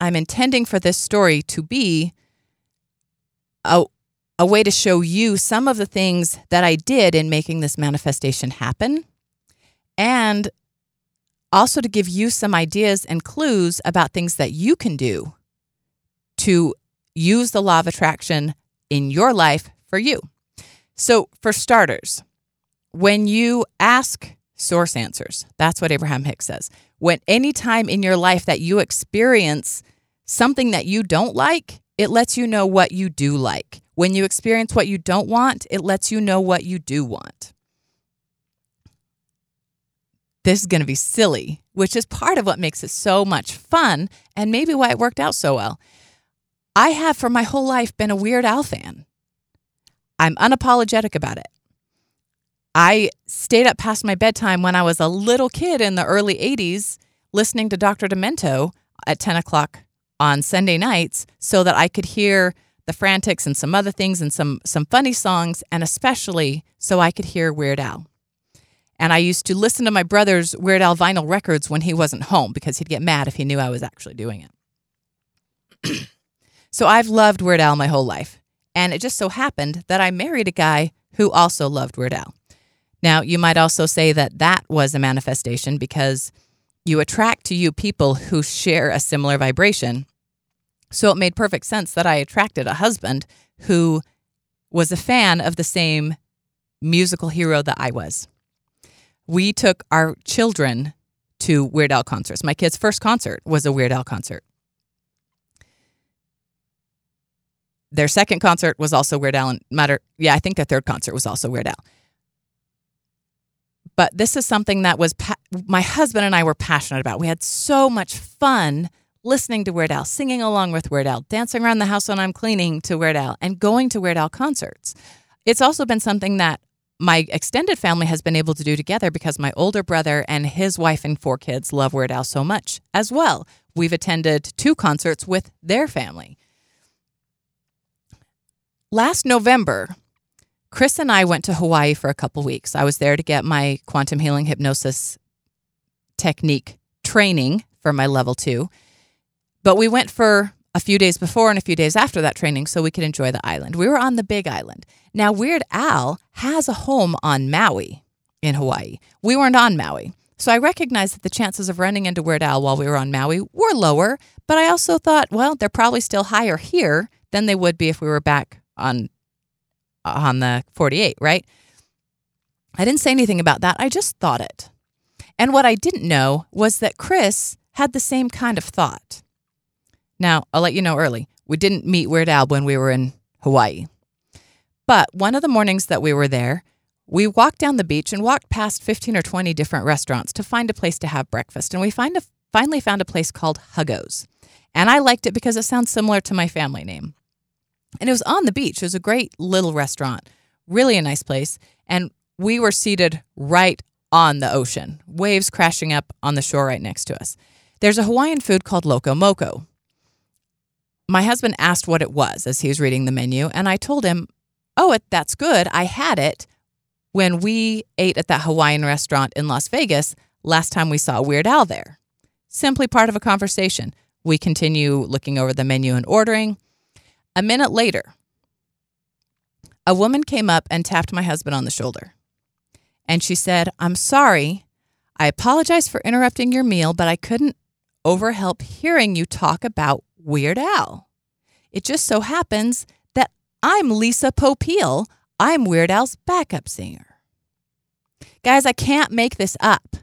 I'm intending for this story to be a, a way to show you some of the things that I did in making this manifestation happen and also to give you some ideas and clues about things that you can do to use the law of attraction in your life for you. So, for starters, when you ask source answers, that's what Abraham Hicks says. When any time in your life that you experience something that you don't like, it lets you know what you do like. When you experience what you don't want, it lets you know what you do want. This is going to be silly, which is part of what makes it so much fun and maybe why it worked out so well. I have for my whole life been a Weird Al fan. I'm unapologetic about it. I stayed up past my bedtime when I was a little kid in the early 80s listening to Dr. Demento at 10 o'clock on Sunday nights so that I could hear the Frantics and some other things and some, some funny songs, and especially so I could hear Weird Al. And I used to listen to my brother's Weird Al vinyl records when he wasn't home because he'd get mad if he knew I was actually doing it. so I've loved Weird Al my whole life. And it just so happened that I married a guy who also loved Weird Al. Now, you might also say that that was a manifestation because you attract to you people who share a similar vibration. So it made perfect sense that I attracted a husband who was a fan of the same musical hero that I was. We took our children to Weird Al concerts. My kid's first concert was a Weird Al concert. Their second concert was also Weird Al. And matter, yeah, I think their third concert was also Weird Al. But this is something that was pa- my husband and I were passionate about. We had so much fun listening to Weird Al, singing along with Weird Al, dancing around the house when I'm cleaning to Weird Al, and going to Weird Al concerts. It's also been something that my extended family has been able to do together because my older brother and his wife and four kids love Weird Al so much as well. We've attended two concerts with their family. Last November, Chris and I went to Hawaii for a couple weeks. I was there to get my quantum healing hypnosis technique training for my level two. But we went for a few days before and a few days after that training so we could enjoy the island. We were on the big island. Now, Weird Al has a home on Maui in Hawaii. We weren't on Maui. So I recognized that the chances of running into Weird Al while we were on Maui were lower, but I also thought, well, they're probably still higher here than they would be if we were back on on the 48, right? I didn't say anything about that. I just thought it. And what I didn't know was that Chris had the same kind of thought. Now, I'll let you know early. We didn't meet Weird Al when we were in Hawaii. But one of the mornings that we were there, we walked down the beach and walked past 15 or 20 different restaurants to find a place to have breakfast. And we find a, finally found a place called Huggo's. And I liked it because it sounds similar to my family name. And it was on the beach. It was a great little restaurant, really a nice place. And we were seated right on the ocean, waves crashing up on the shore right next to us. There's a Hawaiian food called Loco Moco. My husband asked what it was as he was reading the menu, and I told him, Oh, it, that's good. I had it when we ate at that Hawaiian restaurant in Las Vegas last time we saw Weird Al there. Simply part of a conversation. We continue looking over the menu and ordering. A minute later, a woman came up and tapped my husband on the shoulder. And she said, I'm sorry. I apologize for interrupting your meal, but I couldn't overhelp hearing you talk about Weird Al. It just so happens that I'm Lisa Popeil. I'm Weird Al's backup singer. Guys, I can't make this up.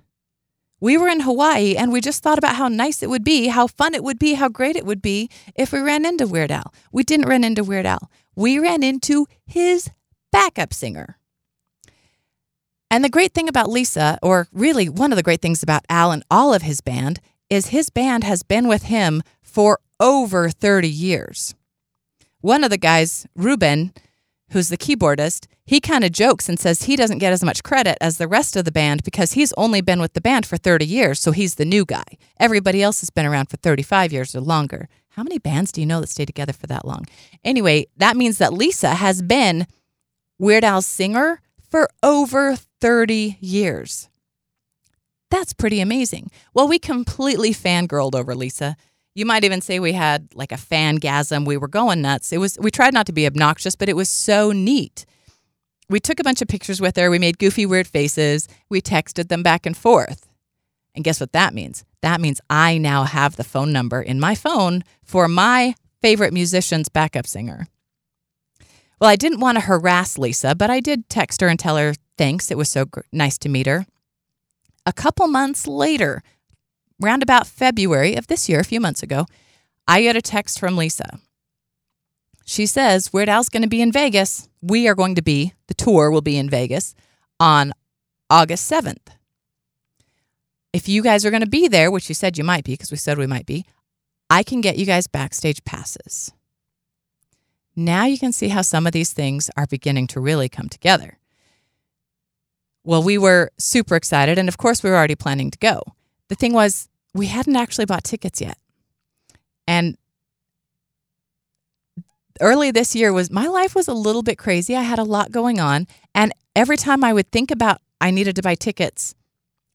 We were in Hawaii and we just thought about how nice it would be, how fun it would be, how great it would be if we ran into Weird Al. We didn't run into Weird Al. We ran into his backup singer. And the great thing about Lisa, or really one of the great things about Al and all of his band, is his band has been with him for over 30 years. One of the guys, Ruben, who's the keyboardist, he kind of jokes and says he doesn't get as much credit as the rest of the band because he's only been with the band for 30 years, so he's the new guy. Everybody else has been around for 35 years or longer. How many bands do you know that stay together for that long? Anyway, that means that Lisa has been Weird Al's singer for over 30 years. That's pretty amazing. Well, we completely fangirled over Lisa. You might even say we had like a fangasm. We were going nuts. It was we tried not to be obnoxious, but it was so neat. We took a bunch of pictures with her. We made goofy, weird faces. We texted them back and forth. And guess what that means? That means I now have the phone number in my phone for my favorite musician's backup singer. Well, I didn't want to harass Lisa, but I did text her and tell her thanks. It was so gr- nice to meet her. A couple months later, round about February of this year, a few months ago, I get a text from Lisa. She says Weird Al's going to be in Vegas. We are going to be, the tour will be in Vegas on August 7th. If you guys are going to be there, which you said you might be because we said we might be, I can get you guys backstage passes. Now you can see how some of these things are beginning to really come together. Well, we were super excited. And of course, we were already planning to go. The thing was, we hadn't actually bought tickets yet. And early this year was my life was a little bit crazy. I had a lot going on. And every time I would think about I needed to buy tickets,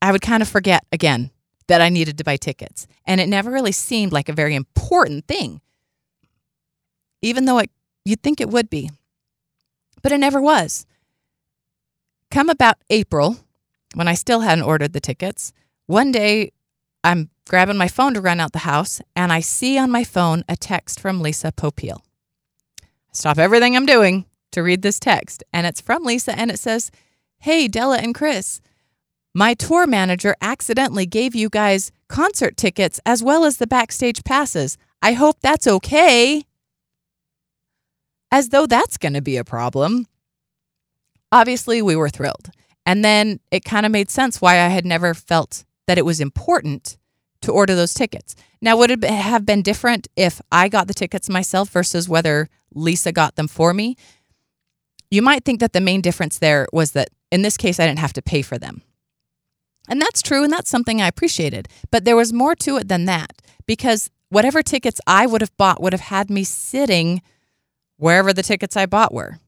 I would kind of forget again that I needed to buy tickets. And it never really seemed like a very important thing, even though it, you'd think it would be. But it never was. Come about April, when I still hadn't ordered the tickets, one day I'm grabbing my phone to run out the house and I see on my phone a text from Lisa Popeil. I stop everything I'm doing to read this text and it's from Lisa and it says, Hey, Della and Chris, my tour manager accidentally gave you guys concert tickets as well as the backstage passes. I hope that's okay. As though that's going to be a problem. Obviously, we were thrilled. And then it kind of made sense why I had never felt that it was important to order those tickets. Now, would it have been different if I got the tickets myself versus whether Lisa got them for me? You might think that the main difference there was that in this case, I didn't have to pay for them. And that's true, and that's something I appreciated. But there was more to it than that because whatever tickets I would have bought would have had me sitting wherever the tickets I bought were.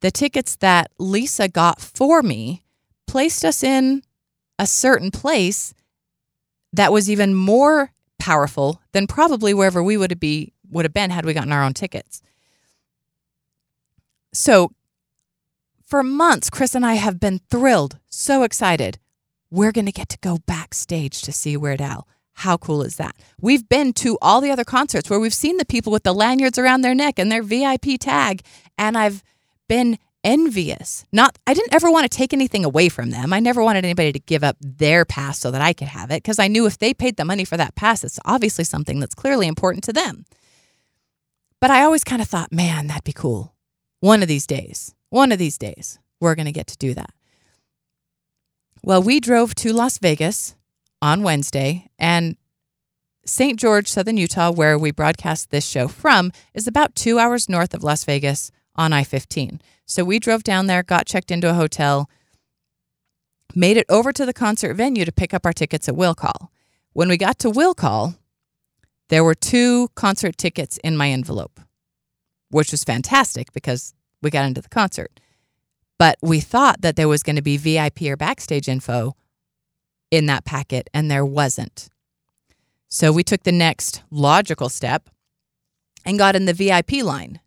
The tickets that Lisa got for me placed us in a certain place that was even more powerful than probably wherever we would be would have been had we gotten our own tickets. So for months Chris and I have been thrilled, so excited. We're going to get to go backstage to see Weird Al. How cool is that? We've been to all the other concerts where we've seen the people with the lanyards around their neck and their VIP tag and I've been envious. Not I didn't ever want to take anything away from them. I never wanted anybody to give up their pass so that I could have it because I knew if they paid the money for that pass, it's obviously something that's clearly important to them. But I always kind of thought, man, that'd be cool. One of these days, one of these days, we're going to get to do that. Well, we drove to Las Vegas on Wednesday and St. George, Southern Utah, where we broadcast this show from, is about two hours north of Las Vegas on I 15. So we drove down there, got checked into a hotel, made it over to the concert venue to pick up our tickets at Will Call. When we got to Will Call, there were two concert tickets in my envelope, which was fantastic because we got into the concert. But we thought that there was going to be VIP or backstage info in that packet, and there wasn't. So we took the next logical step and got in the VIP line.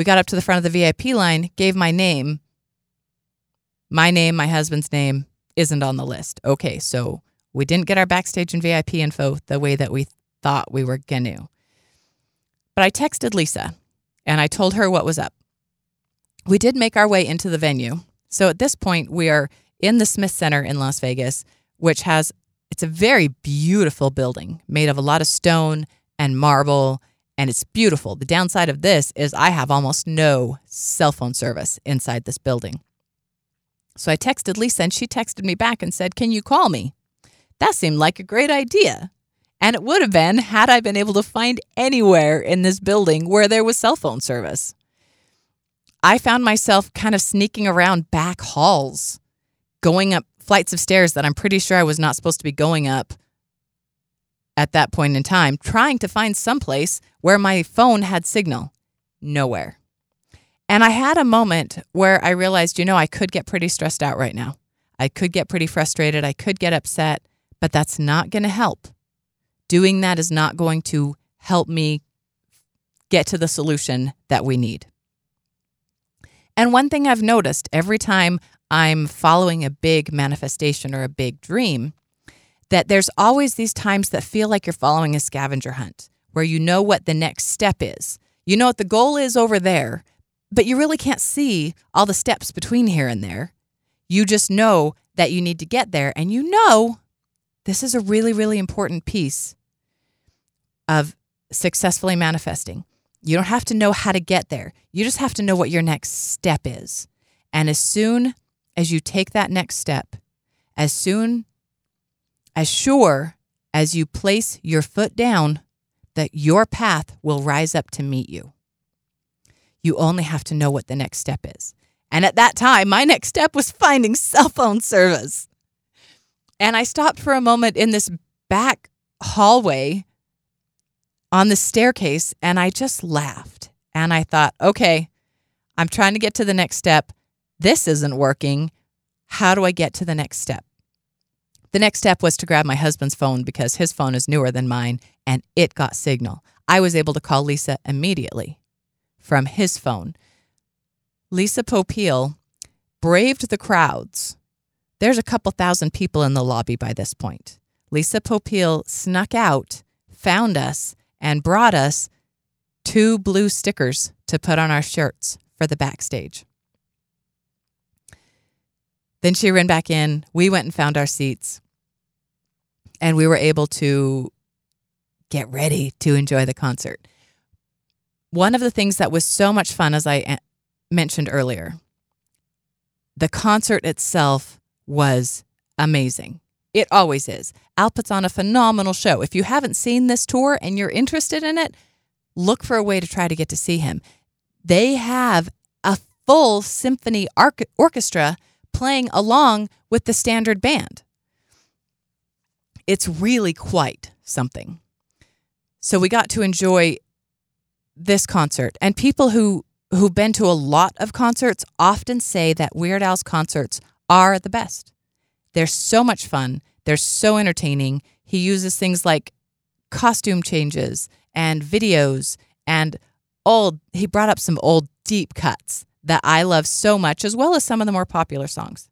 We got up to the front of the VIP line, gave my name. My name, my husband's name isn't on the list. Okay, so we didn't get our backstage and VIP info the way that we thought we were going to. But I texted Lisa and I told her what was up. We did make our way into the venue. So at this point, we are in the Smith Center in Las Vegas, which has it's a very beautiful building made of a lot of stone and marble and it's beautiful. The downside of this is I have almost no cell phone service inside this building. So I texted Lisa and she texted me back and said, Can you call me? That seemed like a great idea. And it would have been had I been able to find anywhere in this building where there was cell phone service. I found myself kind of sneaking around back halls, going up flights of stairs that I'm pretty sure I was not supposed to be going up at that point in time, trying to find someplace where my phone had signal. Nowhere. And I had a moment where I realized, you know, I could get pretty stressed out right now. I could get pretty frustrated. I could get upset, but that's not going to help. Doing that is not going to help me get to the solution that we need. And one thing I've noticed every time I'm following a big manifestation or a big dream, that there's always these times that feel like you're following a scavenger hunt where you know what the next step is. You know what the goal is over there, but you really can't see all the steps between here and there. You just know that you need to get there, and you know this is a really, really important piece of successfully manifesting. You don't have to know how to get there. You just have to know what your next step is. And as soon as you take that next step, as soon as sure as you place your foot down, that your path will rise up to meet you. You only have to know what the next step is. And at that time, my next step was finding cell phone service. And I stopped for a moment in this back hallway on the staircase and I just laughed. And I thought, okay, I'm trying to get to the next step. This isn't working. How do I get to the next step? The next step was to grab my husband's phone because his phone is newer than mine and it got signal. I was able to call Lisa immediately from his phone. Lisa Popeil braved the crowds. There's a couple thousand people in the lobby by this point. Lisa Popeil snuck out, found us, and brought us two blue stickers to put on our shirts for the backstage. Then she ran back in. We went and found our seats. And we were able to get ready to enjoy the concert. One of the things that was so much fun, as I eh, mentioned earlier, the concert itself was amazing. It always is. Al puts on a phenomenal show. If you haven't seen this tour and you're interested in it, look for a way to try to get to see him. They have a full symphony orchestra playing along with the standard band. It's really quite something. So we got to enjoy this concert. And people who who've been to a lot of concerts often say that Weird Al's concerts are the best. They're so much fun. They're so entertaining. He uses things like costume changes and videos and old he brought up some old deep cuts that I love so much, as well as some of the more popular songs.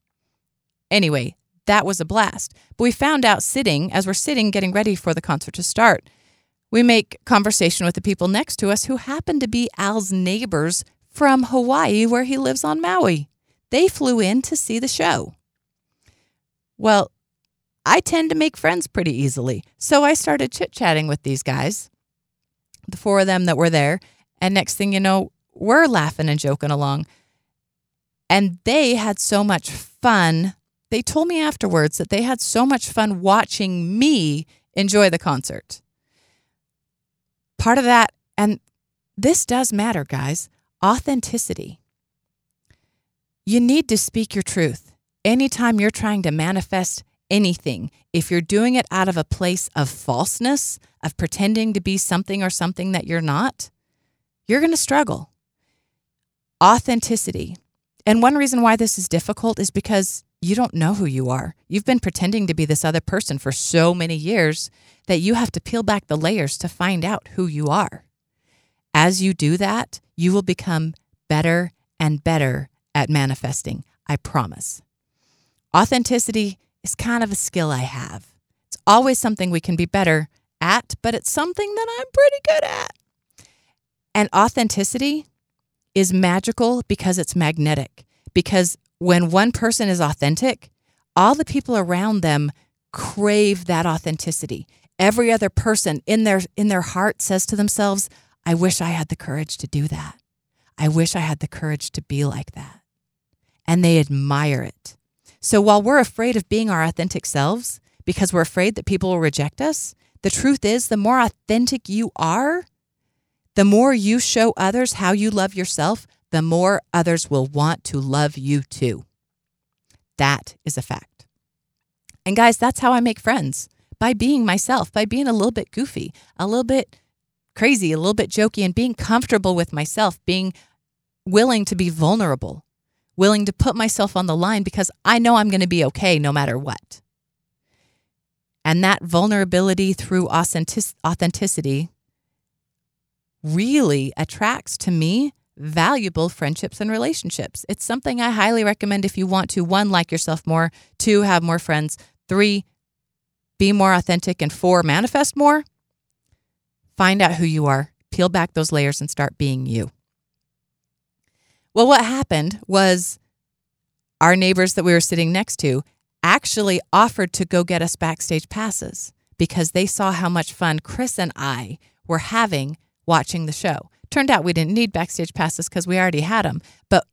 Anyway, that was a blast. But we found out sitting, as we're sitting getting ready for the concert to start, we make conversation with the people next to us who happen to be Al's neighbors from Hawaii, where he lives on Maui. They flew in to see the show. Well, I tend to make friends pretty easily, so I started chit chatting with these guys, the four of them that were there. And next thing you know, we're laughing and joking along. And they had so much fun. They told me afterwards that they had so much fun watching me enjoy the concert. Part of that, and this does matter, guys authenticity. You need to speak your truth. Anytime you're trying to manifest anything, if you're doing it out of a place of falseness, of pretending to be something or something that you're not, you're going to struggle authenticity. And one reason why this is difficult is because you don't know who you are. You've been pretending to be this other person for so many years that you have to peel back the layers to find out who you are. As you do that, you will become better and better at manifesting, I promise. Authenticity is kind of a skill I have. It's always something we can be better at, but it's something that I'm pretty good at. And authenticity is magical because it's magnetic. Because when one person is authentic, all the people around them crave that authenticity. Every other person in their in their heart says to themselves, I wish I had the courage to do that. I wish I had the courage to be like that. And they admire it. So while we're afraid of being our authentic selves because we're afraid that people will reject us, the truth is the more authentic you are, the more you show others how you love yourself, the more others will want to love you too. That is a fact. And guys, that's how I make friends by being myself, by being a little bit goofy, a little bit crazy, a little bit jokey, and being comfortable with myself, being willing to be vulnerable, willing to put myself on the line because I know I'm going to be okay no matter what. And that vulnerability through authenticity really attracts to me valuable friendships and relationships. It's something I highly recommend if you want to one, like yourself more, two, have more friends, three, be more authentic, and four, manifest more. Find out who you are, peel back those layers, and start being you. Well, what happened was our neighbors that we were sitting next to actually offered to go get us backstage passes because they saw how much fun Chris and I were having watching the show. Turned out we didn't need backstage passes because we already had them, but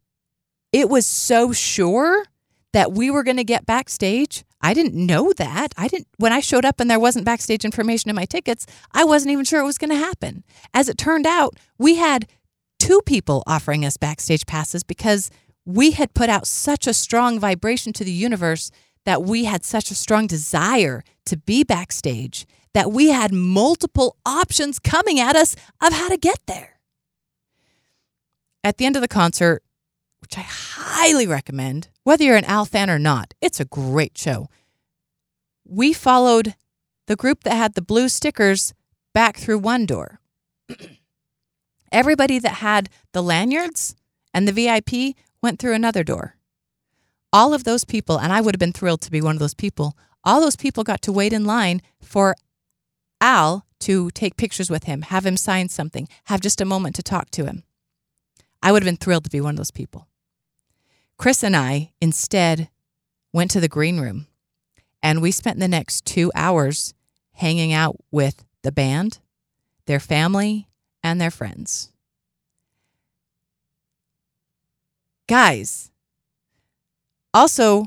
it was so sure that we were going to get backstage. I didn't know that. I didn't when I showed up and there wasn't backstage information in my tickets, I wasn't even sure it was going to happen. As it turned out, we had two people offering us backstage passes because we had put out such a strong vibration to the universe that we had such a strong desire to be backstage that we had multiple options coming at us of how to get there. At the end of the concert, which I highly recommend, whether you're an Al fan or not, it's a great show. We followed the group that had the blue stickers back through one door. Everybody that had the lanyards and the VIP went through another door. All of those people, and I would have been thrilled to be one of those people, all those people got to wait in line for Al to take pictures with him, have him sign something, have just a moment to talk to him. I would have been thrilled to be one of those people. Chris and I instead went to the green room and we spent the next two hours hanging out with the band, their family, and their friends. Guys, also,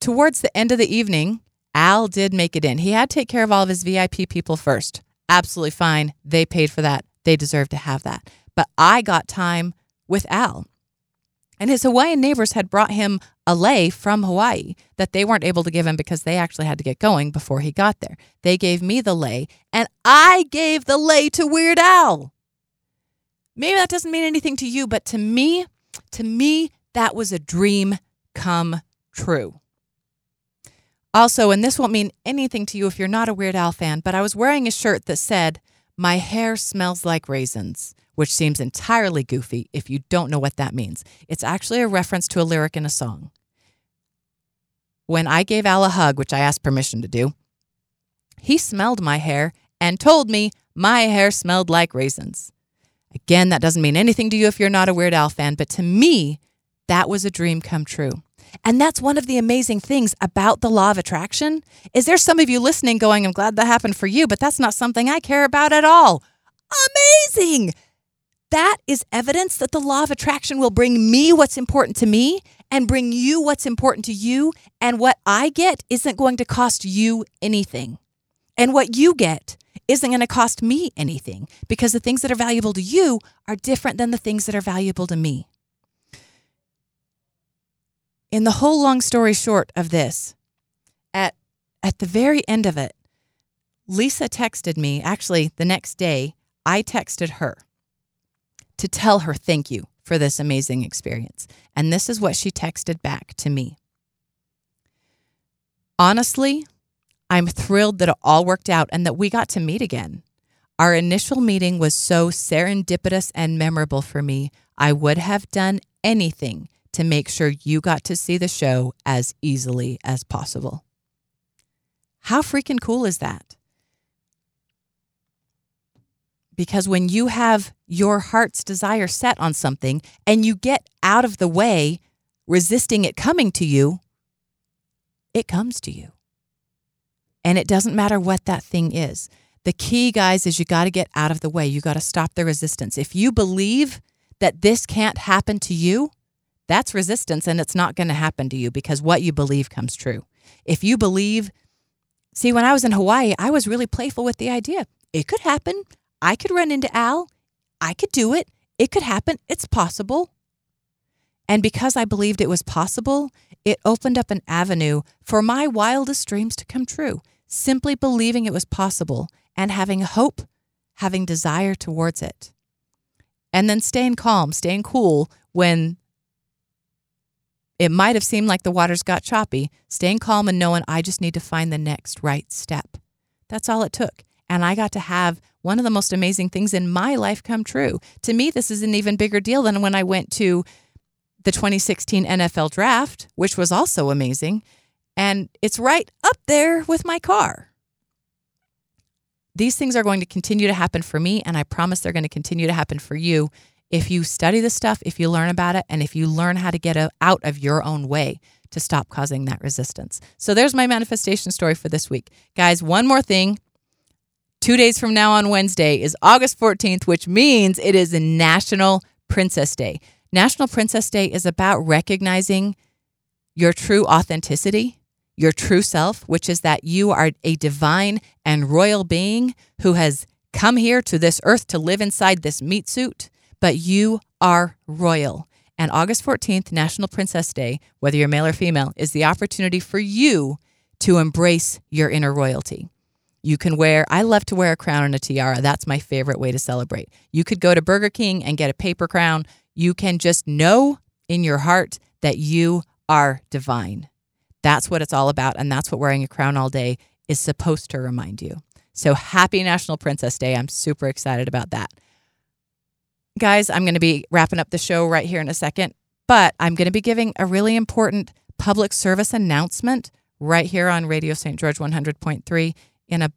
towards the end of the evening, Al did make it in. He had to take care of all of his VIP people first. Absolutely fine. They paid for that. They deserve to have that. But I got time with Al. And his Hawaiian neighbors had brought him a lei from Hawaii that they weren't able to give him because they actually had to get going before he got there. They gave me the lei, and I gave the lei to Weird Al. Maybe that doesn't mean anything to you, but to me, to me, that was a dream come true. Also, and this won't mean anything to you if you're not a Weird Al fan, but I was wearing a shirt that said, My hair smells like raisins, which seems entirely goofy if you don't know what that means. It's actually a reference to a lyric in a song. When I gave Al a hug, which I asked permission to do, he smelled my hair and told me my hair smelled like raisins. Again, that doesn't mean anything to you if you're not a Weird Al fan, but to me, that was a dream come true. And that's one of the amazing things about the law of attraction. Is there some of you listening going, I'm glad that happened for you, but that's not something I care about at all. Amazing. That is evidence that the law of attraction will bring me what's important to me and bring you what's important to you. And what I get isn't going to cost you anything. And what you get isn't going to cost me anything because the things that are valuable to you are different than the things that are valuable to me in the whole long story short of this, at at the very end of it, Lisa texted me. Actually, the next day, I texted her to tell her thank you for this amazing experience. And this is what she texted back to me. Honestly, I'm thrilled that it all worked out and that we got to meet again. Our initial meeting was so serendipitous and memorable for me. I would have done anything to make sure you got to see the show as easily as possible. How freaking cool is that? Because when you have your heart's desire set on something and you get out of the way, resisting it coming to you, it comes to you. And it doesn't matter what that thing is. The key, guys, is you got to get out of the way. You got to stop the resistance. If you believe that this can't happen to you, that's resistance and it's not going to happen to you because what you believe comes true. If you believe, see, when I was in Hawaii, I was really playful with the idea. It could happen. I could run into Al. I could do it. It could happen. It's possible. And because I believed it was possible, it opened up an avenue for my wildest dreams to come true. Simply believing it was possible and having hope, having desire towards it. And then staying calm, staying cool when it might have seemed like the waters got choppy, staying calm and knowing I just need to find the next right step. That's all it took. And I got to have one of the most amazing things in my life come true. To me, this is an even bigger deal than when I went to the 2016 NFL draft, which was also amazing. And it's right up there with my car. These things are going to continue to happen for me, and I promise they're going to continue to happen for you if you study the stuff, if you learn about it, and if you learn how to get out of your own way to stop causing that resistance. So there's my manifestation story for this week. Guys, one more thing. Two days from now on Wednesday is August 14th, which means it is National Princess Day. National Princess Day is about recognizing your true authenticity, your true self, which is that you are a divine and royal being who has come here to this earth to live inside this meat suit, but you are royal. And August 14th, National Princess Day, whether you're male or female, is the opportunity for you to embrace your inner royalty. You can wear, I love to wear a crown and a tiara. That's my favorite way to celebrate. You could go to Burger King and get a paper crown. You can just know in your heart that you are divine. That's what it's all about. And that's what wearing a crown all day is supposed to remind you. So happy National Princess Day. I'm super excited about that. Guys, I'm going to be wrapping up the show right here in a second, but I'm going to be giving a really important public service announcement right here on Radio St. George 100.3 in a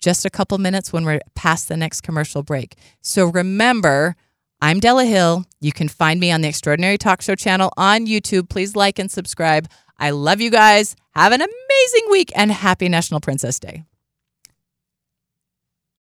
just a couple minutes when we're past the next commercial break. So remember, I'm Della Hill. You can find me on the Extraordinary Talk Show channel on YouTube. Please like and subscribe. I love you guys. Have an amazing week and happy National Princess Day.